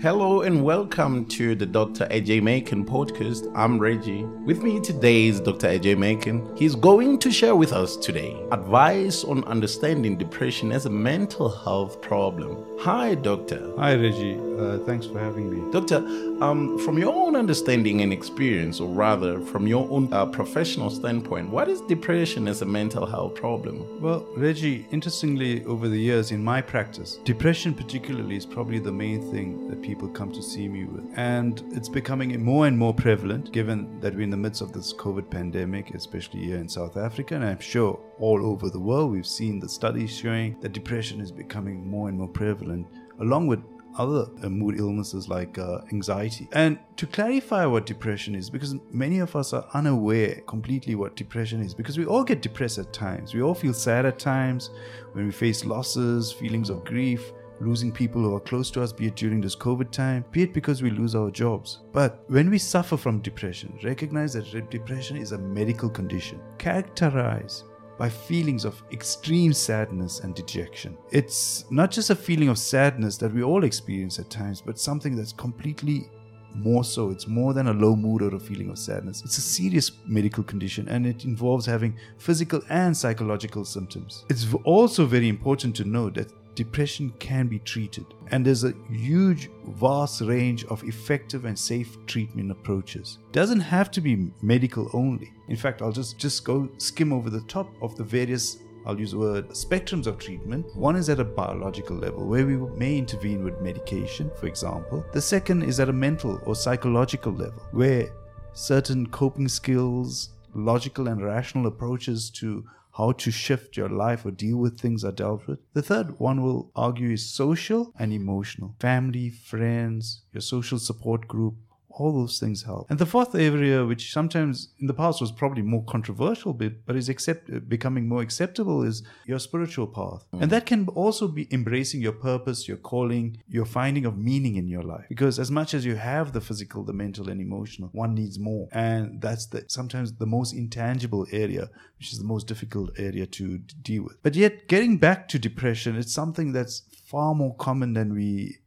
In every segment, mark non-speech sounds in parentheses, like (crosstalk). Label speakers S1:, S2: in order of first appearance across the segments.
S1: Hello and welcome to the Dr. AJ Macon podcast. I'm Reggie. With me today is Dr. AJ Macon. He's going to share with us today advice on understanding depression as a mental health problem. Hi, Doctor.
S2: Hi, Reggie. Uh, thanks for having me.
S1: Doctor, um, from your own understanding and experience, or rather from your own uh, professional standpoint, what is depression as a mental health problem?
S2: Well, Reggie, interestingly, over the years in my practice, depression particularly is probably the main thing that people come to see me with. And it's becoming more and more prevalent given that we're in the midst of this COVID pandemic, especially here in South Africa. And I'm sure all over the world, we've seen the studies showing that depression is becoming more and more prevalent, along with other uh, mood illnesses like uh, anxiety. And to clarify what depression is, because many of us are unaware completely what depression is, because we all get depressed at times. We all feel sad at times when we face losses, feelings of grief losing people who are close to us, be it during this COVID time, be it because we lose our jobs. But when we suffer from depression, recognize that depression is a medical condition characterized by feelings of extreme sadness and dejection. It's not just a feeling of sadness that we all experience at times, but something that's completely more so. It's more than a low mood or a feeling of sadness. It's a serious medical condition and it involves having physical and psychological symptoms. It's also very important to note that depression can be treated. And there's a huge, vast range of effective and safe treatment approaches. Doesn't have to be medical only. In fact, I'll just, just go skim over the top of the various I'll use the word spectrums of treatment. One is at a biological level, where we may intervene with medication, for example. The second is at a mental or psychological level, where certain coping skills, logical and rational approaches to how to shift your life or deal with things are dealt with. The third one will argue is social and emotional. Family, friends, your social support group, all those things help. And the fourth area, which sometimes in the past was probably more controversial, but, but is accept, becoming more acceptable, is your spiritual path. Mm. And that can also be embracing your purpose, your calling, your finding of meaning in your life. Because as much as you have the physical, the mental, and emotional, one needs more. And that's the, sometimes the most intangible area, which is the most difficult area to deal with. But yet, getting back to depression, it's something that's far more common than we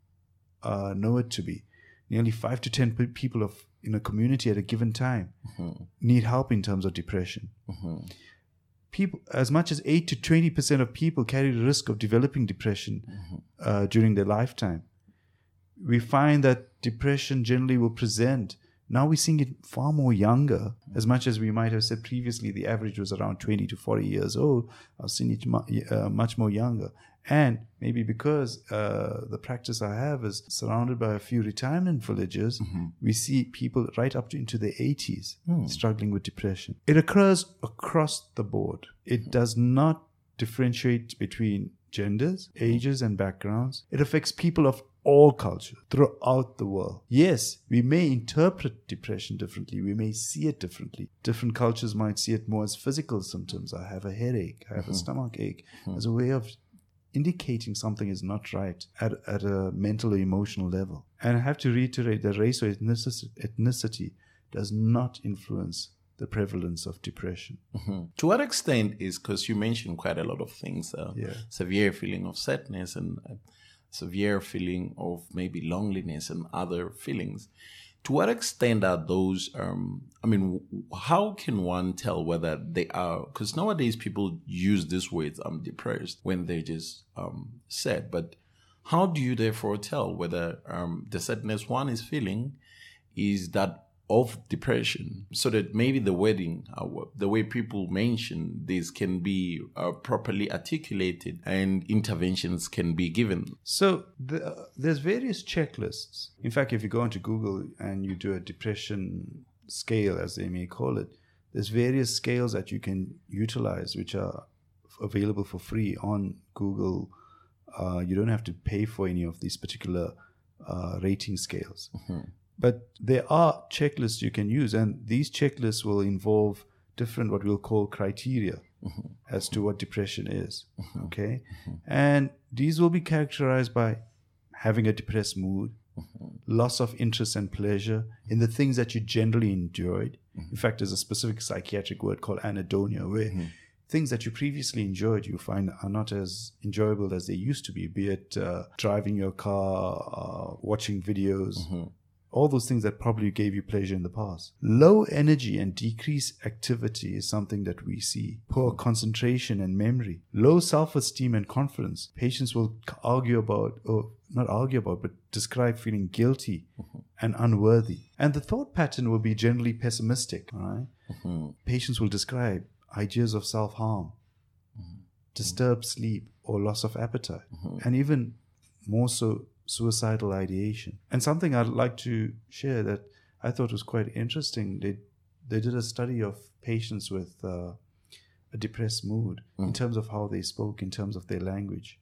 S2: uh, know it to be nearly five to ten people of in a community at a given time mm-hmm. need help in terms of depression. Mm-hmm. People, as much as eight to twenty percent of people carry the risk of developing depression mm-hmm. uh, during their lifetime. We find that depression generally will present. Now we're seeing it far more younger, as much as we might have said previously. The average was around twenty to forty years old. I've seen it mu- uh, much more younger, and maybe because uh, the practice I have is surrounded by a few retirement villages, mm-hmm. we see people right up to into their 80s mm. struggling with depression. It occurs across the board. It mm. does not differentiate between genders, ages, and backgrounds. It affects people of all cultures throughout the world. Yes, we may interpret depression differently. We may see it differently. Different cultures might see it more as physical symptoms. I have a headache. I have mm-hmm. a stomach ache mm-hmm. as a way of indicating something is not right at, at a mental or emotional level. And I have to reiterate that race or ethnicity, does not influence the prevalence of depression.
S1: Mm-hmm. To what extent is, because you mentioned quite a lot of things, uh, yeah. severe feeling of sadness and uh, severe feeling of maybe loneliness and other feelings to what extent are those um, i mean how can one tell whether they are because nowadays people use this word i'm depressed when they just um, sad but how do you therefore tell whether um, the sadness one is feeling is that of depression so that maybe the wedding uh, the way people mention this can be uh, properly articulated and interventions can be given.
S2: So the, uh, there's various checklists. In fact if you go into google and you do a depression scale as they may call it there's various scales that you can utilize which are available for free on google. Uh, you don't have to pay for any of these particular uh, rating scales. Mm-hmm. But there are checklists you can use, and these checklists will involve different, what we'll call criteria mm-hmm. as to what depression is. Mm-hmm. Okay. Mm-hmm. And these will be characterized by having a depressed mood, mm-hmm. loss of interest and pleasure in the things that you generally enjoyed. Mm-hmm. In fact, there's a specific psychiatric word called anhedonia, where things that you previously enjoyed you find are not as enjoyable as they used to be, be it uh, driving your car, uh, watching videos. Mm-hmm. All those things that probably gave you pleasure in the past. Low energy and decreased activity is something that we see. Poor concentration and memory. Low self esteem and confidence. Patients will argue about, or not argue about, but describe feeling guilty mm-hmm. and unworthy. And the thought pattern will be generally pessimistic. Right? Mm-hmm. Patients will describe ideas of self harm, mm-hmm. disturbed sleep, or loss of appetite, mm-hmm. and even more so, suicidal ideation. And something I'd like to share that I thought was quite interesting they, they did a study of patients with uh, a depressed mood mm. in terms of how they spoke, in terms of their language.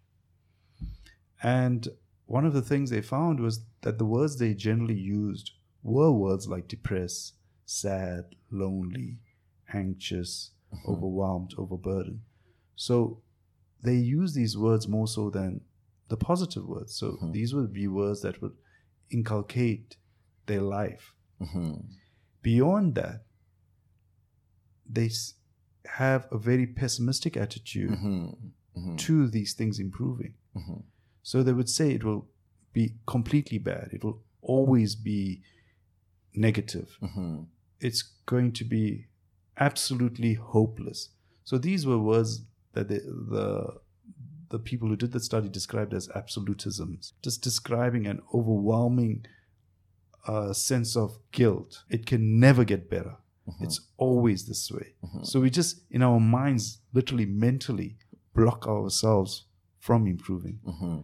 S2: And one of the things they found was that the words they generally used were words like depressed, sad, lonely, anxious, mm-hmm. overwhelmed, overburdened. So they use these words more so than the positive words. So mm-hmm. these would be words that would inculcate their life. Mm-hmm. Beyond that, they have a very pessimistic attitude mm-hmm. Mm-hmm. to these things improving. Mm-hmm. So they would say it will be completely bad. It will always be negative. It's going to be absolutely hopeless. So these were words that the, the the people who did the study described as absolutisms, just describing an overwhelming uh, sense of guilt. It can never get better. Mm-hmm. It's always this way. Mm-hmm. So we just, in our minds, literally mentally block ourselves from improving. Mm-hmm.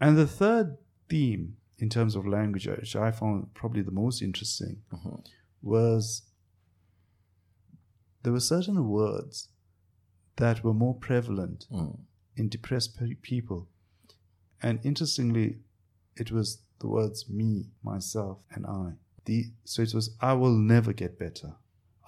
S2: And the third theme in terms of language, which I found probably the most interesting, mm-hmm. was there were certain words that were more prevalent mm. In depressed people. And interestingly, it was the words me, myself, and I. The, so it was, I will never get better.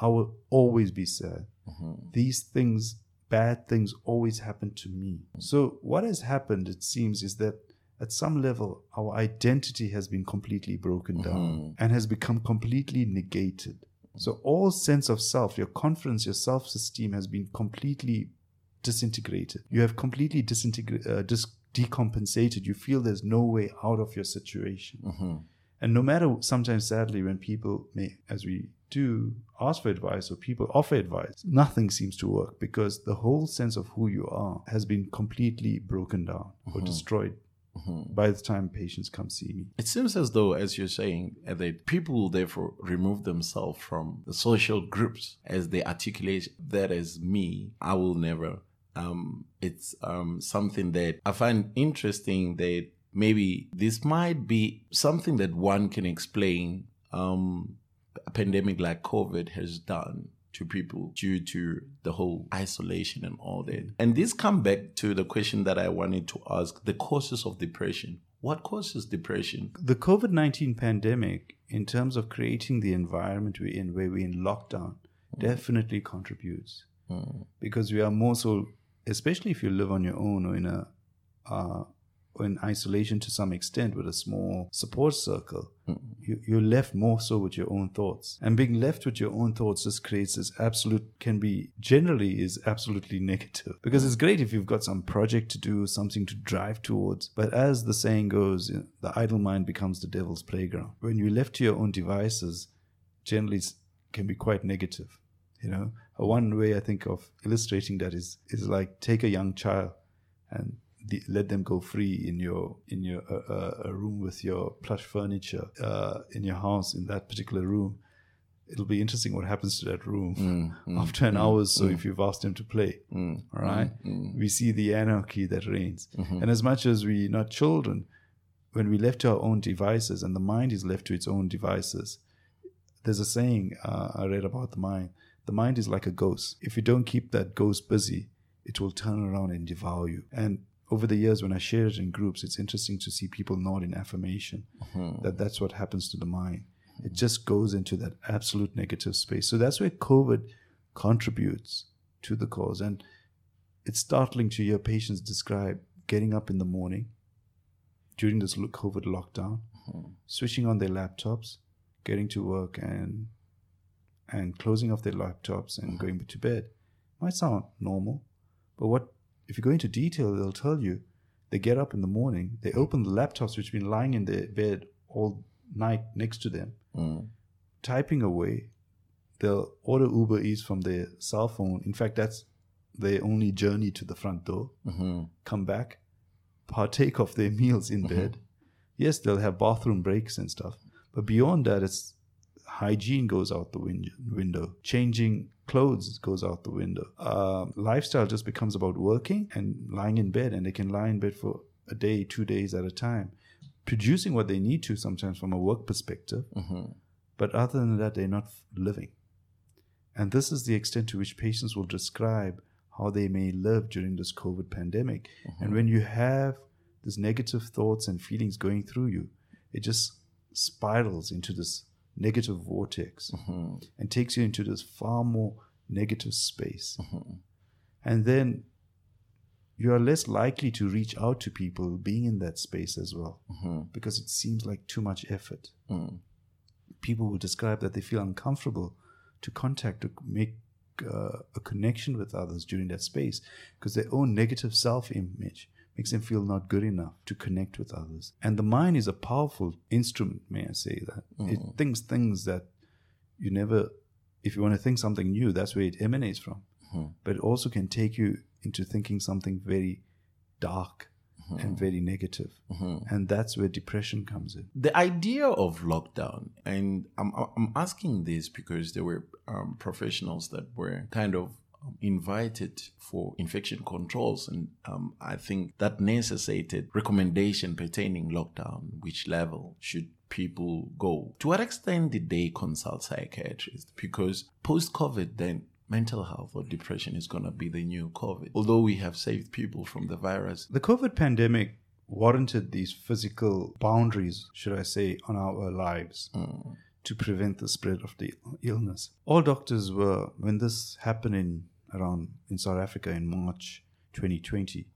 S2: I will always be sad. Mm-hmm. These things, bad things, always happen to me. So, what has happened, it seems, is that at some level, our identity has been completely broken mm-hmm. down and has become completely negated. So all sense of self, your confidence, your self-esteem has been completely disintegrated. You have completely disintegrated, uh, dis- decompensated. You feel there's no way out of your situation. Mm-hmm. And no matter, sometimes sadly, when people may, as we do, ask for advice or people offer advice, nothing seems to work because the whole sense of who you are has been completely broken down mm-hmm. or destroyed Mm-hmm. by the time patients come see me.
S1: It seems as though, as you're saying, uh, that people will therefore remove themselves from the social groups as they articulate that as me. I will never. Um, it's um, something that I find interesting that maybe this might be something that one can explain um, a pandemic like COVID has done to people due to the whole isolation and all that. And this come back to the question that I wanted to ask the causes of depression. What causes depression?
S2: The COVID 19 pandemic, in terms of creating the environment we're in, where we're in lockdown, mm. definitely contributes. Mm. Because we are more so, especially if you live on your own or in a uh, in isolation to some extent with a small support circle, mm. you, you're left more so with your own thoughts. And being left with your own thoughts just creates this absolute, can be generally is absolutely (laughs) negative. Because it's great if you've got some project to do, something to drive towards. But as the saying goes, the idle mind becomes the devil's playground. When you're left to your own devices, generally can be quite negative. You know, one way I think of illustrating that is is like take a young child and the, let them go free in your in your uh, uh, a room with your plush furniture uh, in your house in that particular room it'll be interesting what happens to that room mm, (laughs) mm, after an mm, hour so mm. if you've asked him to play mm, all right mm, we see the anarchy that reigns mm-hmm. and as much as we're not children when we left to our own devices and the mind is left to its own devices there's a saying uh, i read about the mind the mind is like a ghost if you don't keep that ghost busy it will turn around and devour you and over the years when I share it in groups, it's interesting to see people nod in affirmation mm-hmm. that that's what happens to the mind. Mm-hmm. It just goes into that absolute negative space. So that's where COVID contributes to the cause. And it's startling to hear patients describe getting up in the morning during this COVID lockdown, mm-hmm. switching on their laptops, getting to work and and closing off their laptops and mm-hmm. going to bed Might sound normal, but what if you go into detail, they'll tell you they get up in the morning, they open the laptops which have been lying in their bed all night next to them,
S1: Mm.
S2: typing away. They'll order Uber Eats from their cell phone. In fact, that's their only journey to the front door.
S1: Mm-hmm.
S2: Come back, partake of their meals in bed. Yes, they'll have bathroom breaks and stuff, but beyond that, it's hygiene goes out the win- window. Changing clothes goes out the window. Uh, lifestyle just becomes about working and lying in bed, and they can lie in bed for a day, two days at a time, producing what they need to sometimes from a work perspective.
S1: Mm-hmm.
S2: But other than that, they're not living. And this is the extent to which patients will describe how they may live during this COVID pandemic. And when you have these negative thoughts and feelings going through you, it just spirals into this negative vortex
S1: Mm-hmm.
S2: and takes you into this far more negative space. And then you are less likely to reach out to people being in that space as well
S1: Mm-hmm.
S2: because it seems like too much effort
S1: Mm.
S2: people will describe that they feel uncomfortable to contact to make uh, a connection with others during that space because their own negative self-image makes them feel not good enough to connect with others. And the mind is a powerful instrument may i say that. It thinks things that you never if you want to think something new that's where it emanates from.
S1: Mhm.
S2: but it also can take you into thinking something very dark and very negative. and that's where depression comes in.
S1: The idea of lockdown and i'm, I'm asking this because there were um, professionals that were kind of invited for infection controls. And um, i think that necessitated recommendation pertaining lockdown which level should people go. To what extent did they consult psychiatrists? Because post-covid then mental health or depression is going to be the new covid. Although we have saved people from the virus.
S2: The COVID pandemic warranted these physical boundaries, should I say, on our lives to prevent the spread of the illness. All doctors were, when this happened in around in South Africa in March 2020,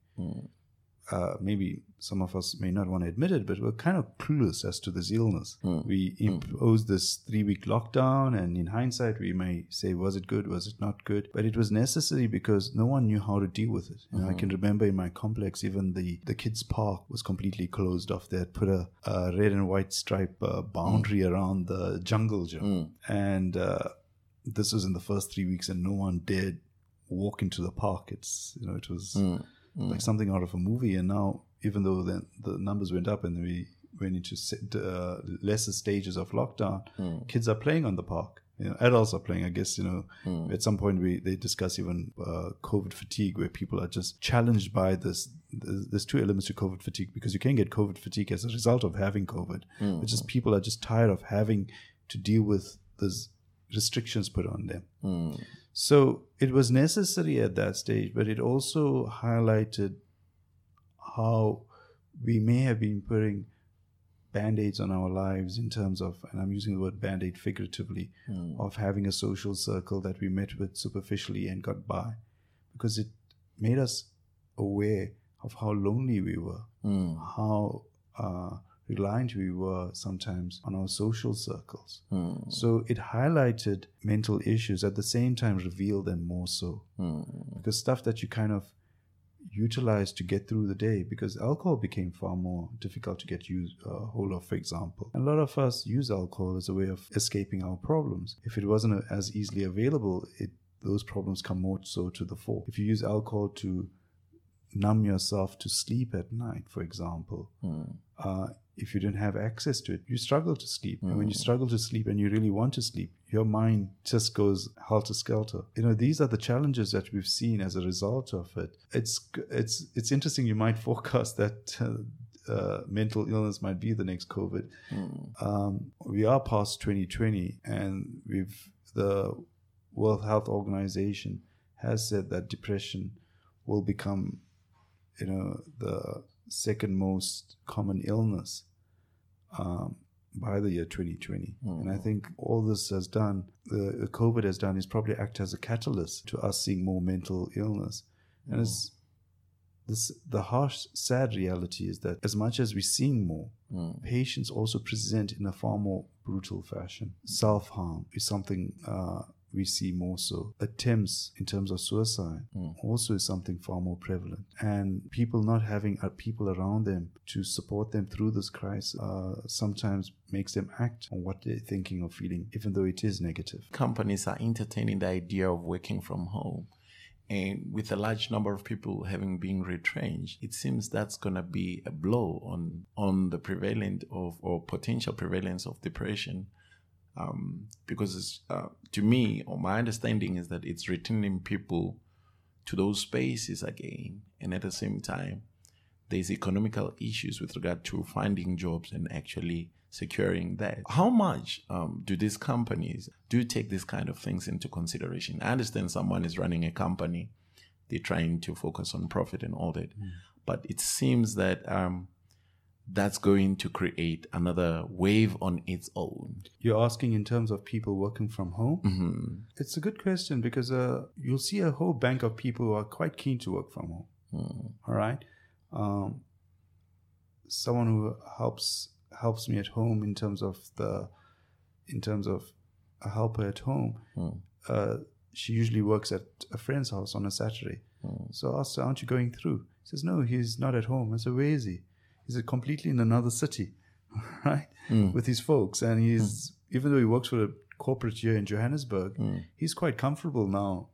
S2: uh, maybe some of us may not want to admit it, but we're kind of clueless as to this illness. We imposed this three week lockdown, and in hindsight, we may say, was it good? Was it not good? But it was necessary because no one knew how to deal with it. Know, I can remember in my complex, even the, the kids' park was completely closed off. They had put a, a red and white stripe uh, boundary around the jungle gym. And uh, this was in the first three weeks, and no one dared walk into the park. It's, you know, it was like mm. something out of a movie. And now, even though the, the numbers went up and we went into uh, lesser stages of lockdown, mm. kids are playing on the park. You know, adults are playing. I guess you know. Mm. At some point, we they discuss even uh, COVID fatigue, where people are just challenged by this. There's two elements to COVID fatigue because you can get COVID fatigue as a result of having COVID, which is people are just tired of having to deal with these restrictions put on them. So it was necessary at that stage, but it also highlighted how we may have been putting band aids on our lives in terms of, and I'm using the word band aid figuratively, of having a social circle that we met with superficially and got by because it made us aware of how lonely we were, how uh, reliant we were sometimes on our social circles. So it highlighted mental issues at the same time revealed them more so. Because stuff that you kind of utilize to get through the day, because alcohol became far more difficult to get use, uh, hold of, for example. And a lot of us use alcohol as a way of escaping our problems. If it wasn't uh, as easily available, it those problems come more so to the fore. If you use alcohol to numb yourself to sleep at night, for example, uh, if you didn't have access to it, you struggle to sleep. And when you struggle to sleep and you really want to sleep, your mind just goes helter skelter. You know, these are the challenges that we've seen as a result of it. It's it's it's interesting. You might (laughs) forecast that. Uh, uh, mental illness might be the next COVID. Um, we are past 2020, and we've the World Health Organization has said that depression will become, you know, the second most common illness um, by the year 2020. And I think all this has done, the, the COVID has done, is probably act as a catalyst to us seeing more mental illness. And it's this the harsh, sad reality is that as much as we're seeing more, patients also present in a far more brutal fashion. Self harm is something uh, we see more so. Attempts in terms of suicide mm. also is something far more prevalent. And people not having uh, people around them to support them through this crisis uh, sometimes makes them act on what they're thinking or feeling, even though it is negative.
S1: Companies are entertaining the idea of working from home. And with a large number of people having been retrenched, it seems that's going to be a blow on on the prevalent of or potential prevalence of depression um, because uh, to me, or my understanding is that it's returning people to those spaces again, and at the same time, there's economical issues with regard to finding jobs and actually securing that. How much um, do these companies do take these kind of things into consideration? I understand someone is running a company, they're trying to focus on profit and all that, mm. but it seems that um, that's going to create another wave on its own.
S2: You're asking in terms of people working from home? Mm-hmm. It's a good question because uh, you'll see a whole bank of people who are quite keen to work from home. Mm. All right. Um, someone who helps helps me at home in terms of the in terms of a helper at home. Mm. Uh, she usually works at a friend's house on a Saturday. Mm. So I asked her, Aren't you going through? He says, No, he's not at home. I said, Where is he? He's completely in another city, (laughs) right, mm. with his folks. And he's mm. even though he works for a corporate here in Johannesburg, mm. he's quite comfortable now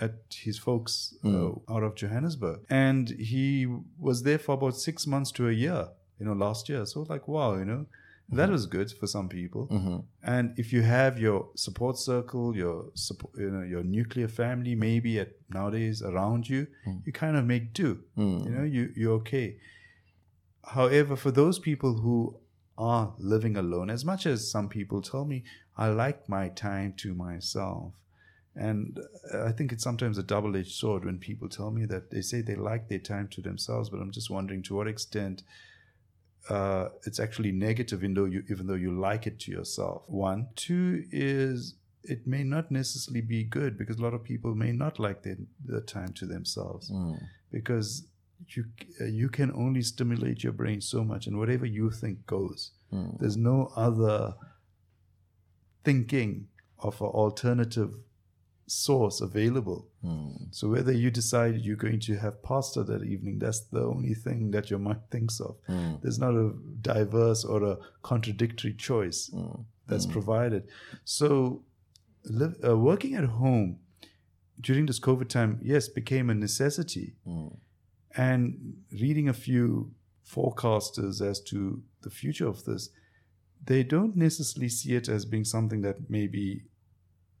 S2: at his folks uh, hmm. out of Johannesburg. And he was there for about six months to a year, you know, last year. So like, wow, you know, that mm-hmm. was good for some people. Mm-hmm. And if you have your support circle, your support, you know, your nuclear family, maybe at nowadays around you, mm. you kind of make do. Mm. You know, you you're okay. However, for those people who are living alone, as much as some people tell me, I like my time to myself. And I think it's sometimes a double edged sword when people tell me that they say they like their time to themselves, but I'm just wondering to what extent uh, it's actually negative, even though, you, even though you like it to yourself. One. Two is it may not necessarily be good because a lot of people may not like their, their time to themselves mm. because you uh, you can only stimulate your brain so much, and whatever you think goes. Mm. There's no other thinking of an alternative source available. Mm. So whether you decide you're going to have pasta that evening, that's the only thing that your mind thinks of. Mm. There's not a diverse or a contradictory choice mm. that's provided. So live, uh, working at home during this COVID time, yes, became a necessity. And reading a few forecasters as to the future of this, they don't necessarily see it as being something that may be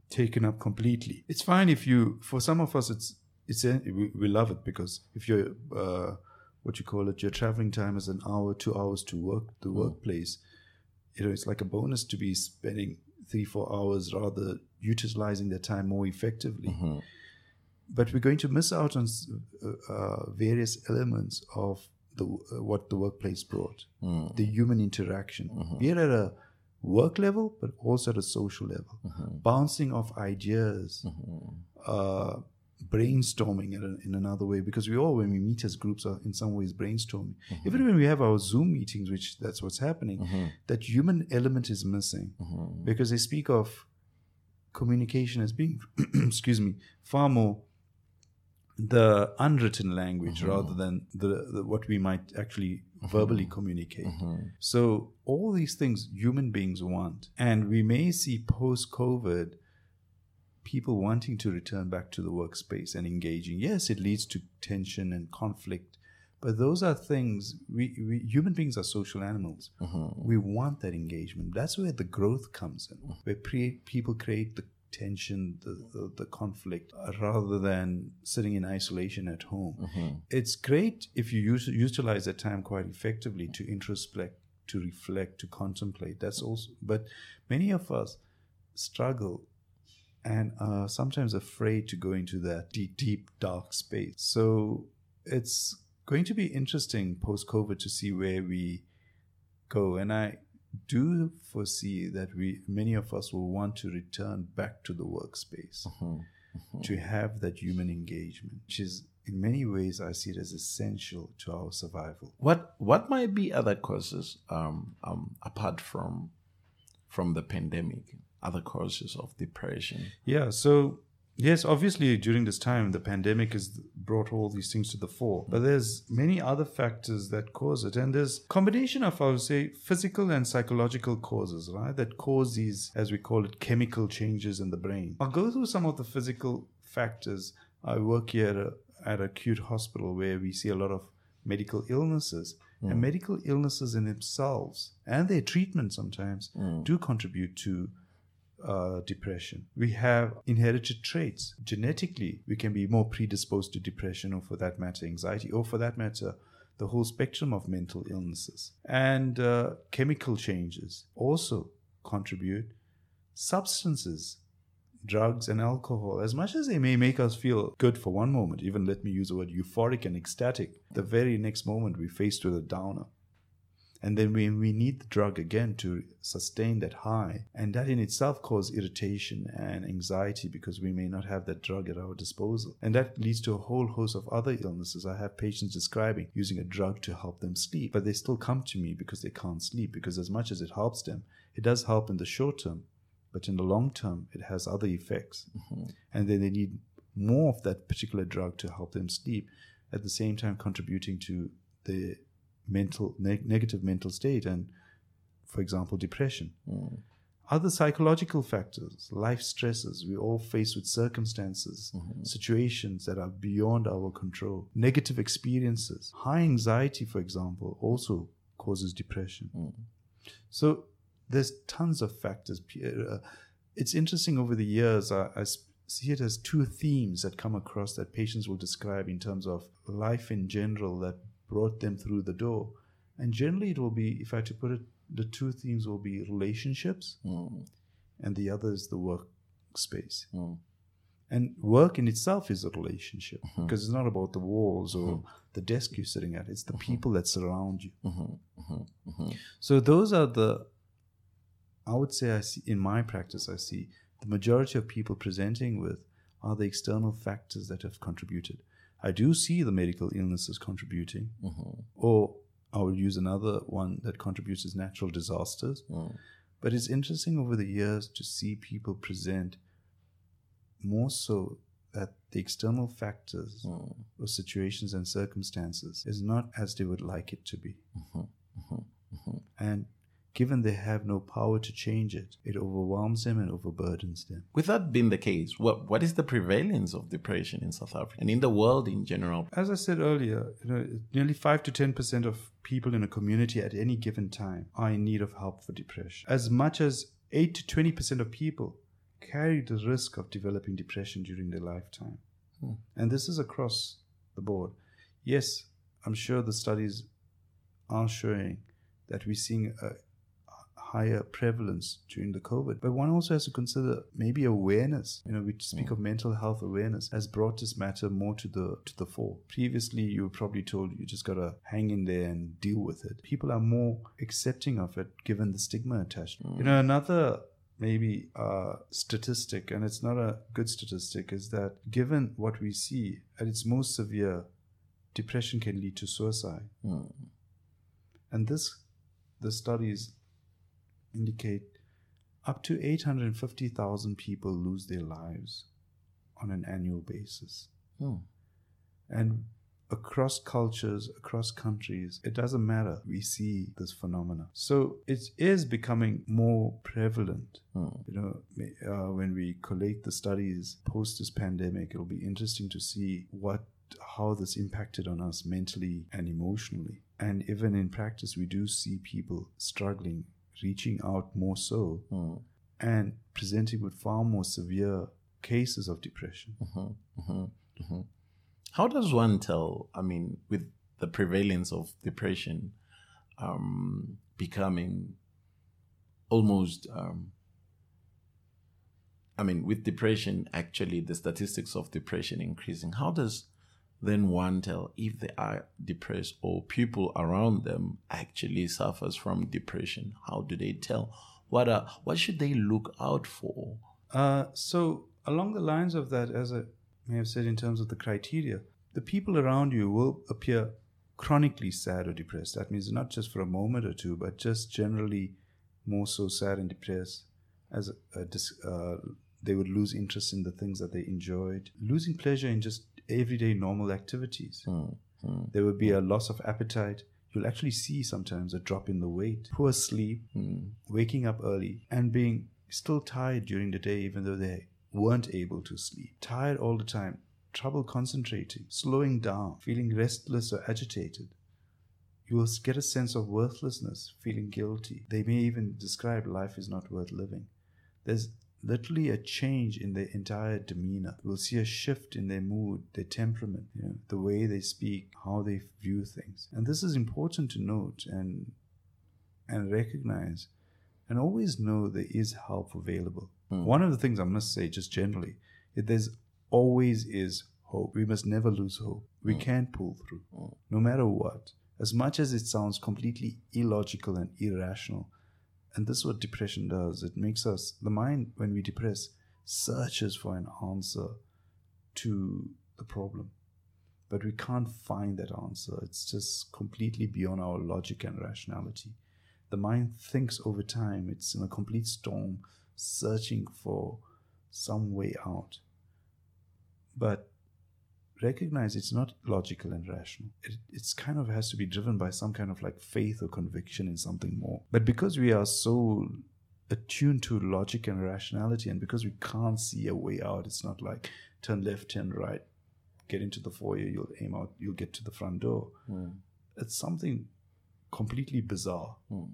S2: taken up completely. It's fine if you, for some of us, it's it's we, we love it because if you're uh, what you call it, your traveling time is an hour, two hours to work the mm. workplace. You know, it's like a bonus to be spending three, four hours rather utilizing their time more effectively. Mm-hmm but we're going to miss out on uh, uh, various elements of the uh, what the workplace brought, mm. the human interaction, mm-hmm. be it at a work level, but also at a social level, mm-hmm. bouncing off ideas, mm-hmm. uh, brainstorming in, in, another way. Because we all, when we meet as groups, are in some ways brainstorming. Mm-hmm. Even when we have our Zoom meetings, which that's what's happening, mm-hmm. that human element is missing mm-hmm. because they speak of communication as being, (clears throat) excuse me, far more the unwritten language mm-hmm. rather than the, the, what we might actually mm-hmm. verbally communicate. Mm-hmm. So all these things human beings want, and we may see post COVID people wanting to return back to the workspace and engaging. Yes, it leads to tension and conflict, but those are things we, we human beings are social animals. Mm-hmm. We want that engagement. That's where the growth comes in, where pre- people create the tension, the, the, the, conflict, uh, rather than sitting in isolation at home. Mm-hmm. It's great if you use, utilize that time quite effectively to introspect, to reflect, to contemplate. That's also, but many of us struggle and are sometimes afraid to go into that deep, deep, dark space. So it's going to be interesting post COVID to see where we go. And I do foresee that we many of us will want to return back to the workspace uh-huh. Uh-huh. to have that human engagement, which is in many ways I see it as essential to our survival.
S1: What what might be other causes um, um, apart from from the pandemic? other causes of depression?
S2: Yeah, so yes, obviously during this time the pandemic has brought all these things to the fore, but there's many other factors that cause it, and there's combination of I would say physical and psychological causes, right? That cause these, as we call it, chemical changes in the brain. I'll go through some of the physical factors. I work here at a, at a acute hospital where we see a lot of medical illnesses. Mm. And medical illnesses in themselves and their treatment sometimes mm. do contribute to uh, depression. We have inherited traits. Genetically, we can be more predisposed to depression, or for that matter, anxiety, or for that matter, the whole spectrum of mental illnesses. And uh, chemical changes also contribute. Substances, drugs, and alcohol, as much as they may make us feel good for one moment, even let me use the word euphoric and ecstatic, the very next moment we're faced with a downer. And then we, we need the drug again to sustain that high. And that in itself causes irritation and anxiety because we may not have that drug at our disposal. And that leads to a whole host of other illnesses. I have patients describing using a drug to help them sleep, but they still come to me because they can't sleep. Because as much as it helps them, it does help in the short term, but in the long term, it has other effects. Mm-hmm. And then they need more of that particular drug to help them sleep, at the same time contributing to the mental negative mental state and for example depression mm. other psychological factors life stresses we all face with circumstances mm-hmm. situations that are beyond our control negative experiences high anxiety for example also causes depression mm. so there's tons of factors uh, it's interesting over the years I, I see it as two themes that come across that patients will describe in terms of life in general that brought them through the door. And generally, it will be, if I had to put it, the two themes will be relationships, mm. and the other is the workspace. Mm. And work in itself is a relationship mm-hmm. because it's not about the walls or mm-hmm. the desk you're sitting at, it's the mm-hmm. people that surround you. Mm-hmm. Mm-hmm. Mm-hmm. So, those are the, I would say, I see in my practice, I see the majority of people presenting with are the external factors that have contributed. I do see the medical illnesses contributing, mm-hmm. or I would use another one that contributes is natural disasters. Mm. But it's interesting over the years to see people present more so that the external factors mm. or situations and circumstances is not as they would like it to be. Mm-hmm. Mm-hmm. mm-hmm. And given they have no power to change it, it overwhelms them and overburdens them.
S1: With that being the case, what, what is the prevalence of depression in South Africa and in the world in general?
S2: As I said earlier, you know, nearly 5 to 10% of people in a community at any given time are in need of help for depression. As much as 8 to 20% of people carry the risk of developing depression during their lifetime. Hmm. And this is across the board. Yes, I'm sure the studies are showing that we're seeing a higher prevalence during the COVID. But one also has to consider maybe awareness. You know, we speak mm. of mental health awareness has brought this matter more to the to the fore. Previously, you were probably told you just gotta hang in there and deal with it. People are more accepting of it given the stigma attached. Mm. You know, another maybe a statistic, and it's not a good statistic, is that given what we see at its most severe, depression can lead to suicide. Mm. And this, the studies indicate up to 850,000 people lose their lives on an annual basis. Hmm. And across cultures, across countries, it doesn't matter. We see this phenomena. So it is becoming more prevalent. Hmm. You know, uh, when we collate the studies post this pandemic, it'll be interesting to see what how this impacted on us mentally and emotionally. And even in practice, we do see people struggling reaching out more so mm. and presenting with far more severe cases of depression. Mm-hmm, mm-hmm,
S1: mm-hmm. How does one tell, I mean, with the prevalence of depression um, becoming almost, um, I mean, with depression, actually, the statistics of depression increasing, how does then one tell if they are depressed or people around them actually suffers from depression how do they tell? What are what should they look out for?
S2: Uh, so along the lines of that as i may have said in terms of the criteria the people around you will appear chronically sad or depressed. That means not just for a moment or two but just generally more so sad and depressed as a, dis- uh, they would lose interest in the things that they enjoyed, losing pleasure in just everyday normal activities.
S1: Mm, mm,
S2: There would be a loss of appetite. You'll actually see sometimes a drop in the weight, poor sleep,
S1: mm,
S2: waking up early, and being still tired during the day, even though they weren't able to sleep. Tired all the time, trouble concentrating, slowing down, feeling restless or agitated. You will get a sense of worthlessness, feeling guilty. They may even describe life is not worth living. There's literally a change in their entire demeanor. We'll see a shift in their mood, their temperament, you know, the way they speak, how they view things. And this is important to note and and recognize and always know there is help available.
S1: Hmm.
S2: One of the things I must say just generally, is there's always is hope. We must never lose hope. We can pull through
S1: mm,
S2: no matter what. As much as it sounds completely illogical and irrational, and this is what depression does. It makes us, the mind, when we depress, searches for an answer to the problem. But we can't find that answer. It's just completely beyond our logic and rationality. The mind thinks over time, it's in a complete storm, searching for some way out. But recognize it's not logical and rational. It it's kind of has to be driven by some kind of like faith or conviction in something more. But because we are so attuned to logic and rationality, and because we can't see a way out, it's not like turn left, turn right, get into the foyer, you'll aim out, you'll get to the front door.
S1: mm,
S2: It's something completely bizarre,
S1: mm,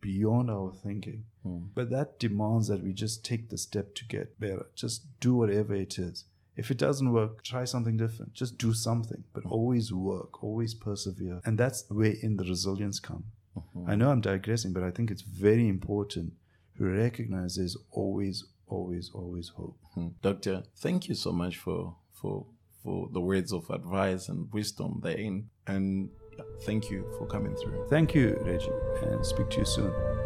S2: beyond our thinking.
S1: mm.
S2: But that demands that we just take the step to get better. Just do whatever it is. If it doesn't work, try something different. Just do something, but always work, always persevere. And that's where in the resilience come. I know I'm digressing, but I think it's very important to recognize there's always, always, always hope.
S1: Mm. Doctor, thank you so much for for for the words of advice and wisdom therein, and thank you for coming through.
S2: Thank you, Reggie, and speak to you soon.